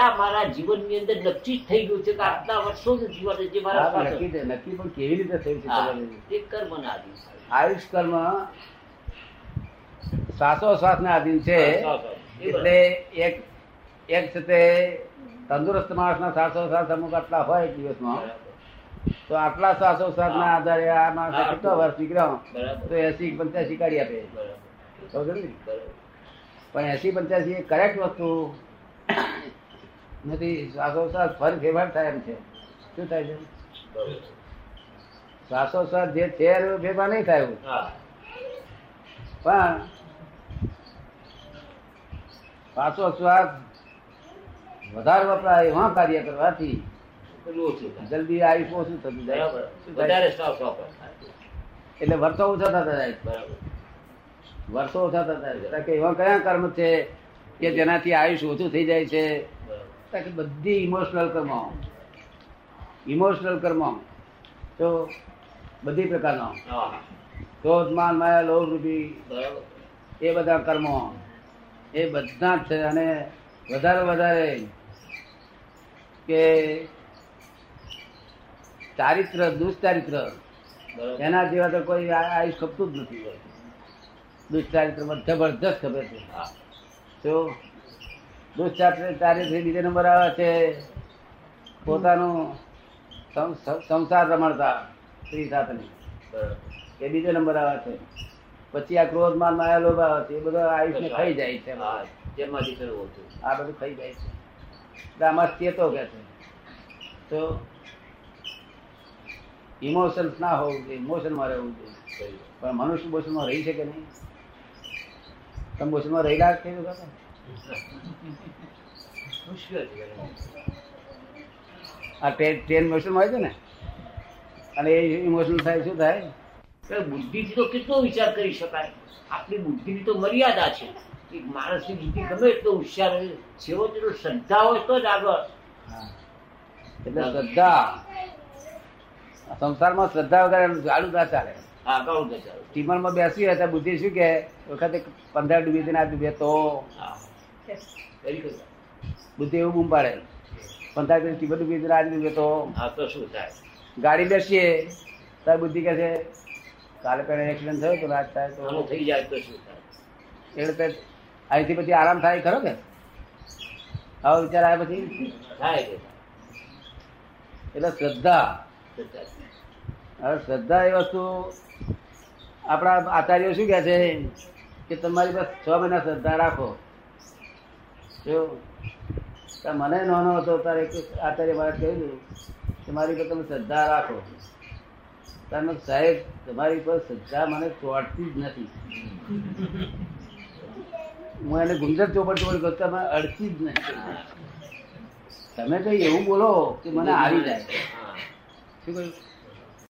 આ મારા જીવનની અંદર નક્કી થઈ ગયું છે કે આટલા વર્ષો જીવન જે મારા નક્કી. નક્કી પણ કેવી રીતે થયું છે. તે કર્મના આધીન આયુષ કર્મ શ્વાસોશ્વાસ ના આધીન છે. એટલે એક એક છે તે તંદુરસ્ત માણસ ના શ્વાસોશ્વાસ અમુક આટલા હોય એક દિવસમાં. તો આટલા શ્વાસોશ્વાસ ના આધારે આ માણસ કેટલો વર્ષ નીકળ્યો તો એસી પંચ્યાસી કાઢી આપે. પણ એસી પંચ્યાસી એ કરેક્ટ વસ્તુ. નથી. શ્વાસોશ્વાસ ફરી ફેરફાર થાય એમ છે. શું થાય છે? શ્વાસોશ્વાસ જે છે ફેરફાર નહીં થાય પણ શ્વાસોશ્વાસ વધારે વપરાય એવા કાર્ય કરવાથી. જલ્દી આવી ઓછું થતું જાય. એટલે વર્ષો ઓછા થતા જાય. બરાબર. વર્ષો ઓછા થતા જાય. કે એવા કયા કર્મ છે કે જેનાથી આયુષ ઓછું થઈ જાય છે? કે બધી ઇમોશનલ કર્મો ઇમોશનલ કર્મો તો બધી પ્રકારનો. ક્રોધ માન માયા લોભ રૂપી એ બધા કર્મો એ બધા જ છે અને વધારે વધારે કે ચારિત્ર દુષ્ચારિત્ર એના જેવા તો કોઈ આયુષ ખપતું જ નથી દુષ્ચારિત્ર જબરજસ્ત ખબર છે. હા. તો દુષ્ચારિત્ર ચારિત્ર બીજે નંબર આવે છે. પોતાનું સંસાર રમણતા સ્ત્રી સાથેની. એ બીજો નંબર આવે છે. પછી આ ક્રોધ માન માયા લોભ આવે છે એ બધો આયુષને ખાઈ જાય છે. આ બધું ખાઈ જાય છે. એટલે આમાં ચેતો કે છે. તો ઇમોશન્સ ના હોવું જોઈએ ઇમોશનમાં રહેવું જોઈએ. પણ મનુષ્ય બોશનમાં રહી શકે નહીં? તમે રહી રહેલા કે મુશ્કેલ છે. આ ટ્રેન મોશનમાં હોય છે ને? અને એ ઇમોશનલ થાય શું થાય? બુદ્ધિથી તો કેટલો વિચાર કરી શકાય? આપણી બુદ્ધિની તો મર્યાદા છે. એક માણસની બુદ્ધિ ગમે એટલો હોશિયાર હોય છેવટે તો શ્રદ્ધા હોય તો જ આગળ. એટલે શ્રદ્ધા. સંસારમાં શ્રદ્ધા વગર ગાડું ના ચાલે. આગળ ગચાવે. સ્ટીમરમાં બેસી હોય ત્યાં બુદ્ધિ શું કે? વખતે પંદર ડૂબી હતી ને ડૂબે તો. હા. બુદ્ધિ એવું બૂમ પાડે. દિવસ સ્ટીમર ડૂબી હતી ને તો હા તો શું થાય? ગાડી બેસીએ. ત્યારે બુદ્ધિ કહે છે કાલે પેલા એક્સિડન્ટ થયો તો રાત થાય તો થઈ જાય તો શું થાય? એટલે અહીંથી પછી આરામ થાય ખરો કે? આવો વિચાર આવ્યા પછી? થાય કે એટલે શ્રદ્ધા. શ્રદ્ધા. હવે શ્રદ્ધા એ વસ્તુ આપણા આચાર્યો શું કહે છે? કે તમારી પાસે છ મહિના શ્રદ્ધા રાખો. તો મને નાનો હતો એક આચાર્ય મારે કહ્યું કે મારી પર તમે શ્રદ્ધા રાખો. તમે સાહેબ તમારી પર શ્રદ્ધા મને ચોટતી જ નથી. હું એને ગુંજર ચોપડ ચોપડ કરતો મને અડતી જ નથી. તમે કઈ એવું બોલો કે મને આવી જાય. શું કહ્યું?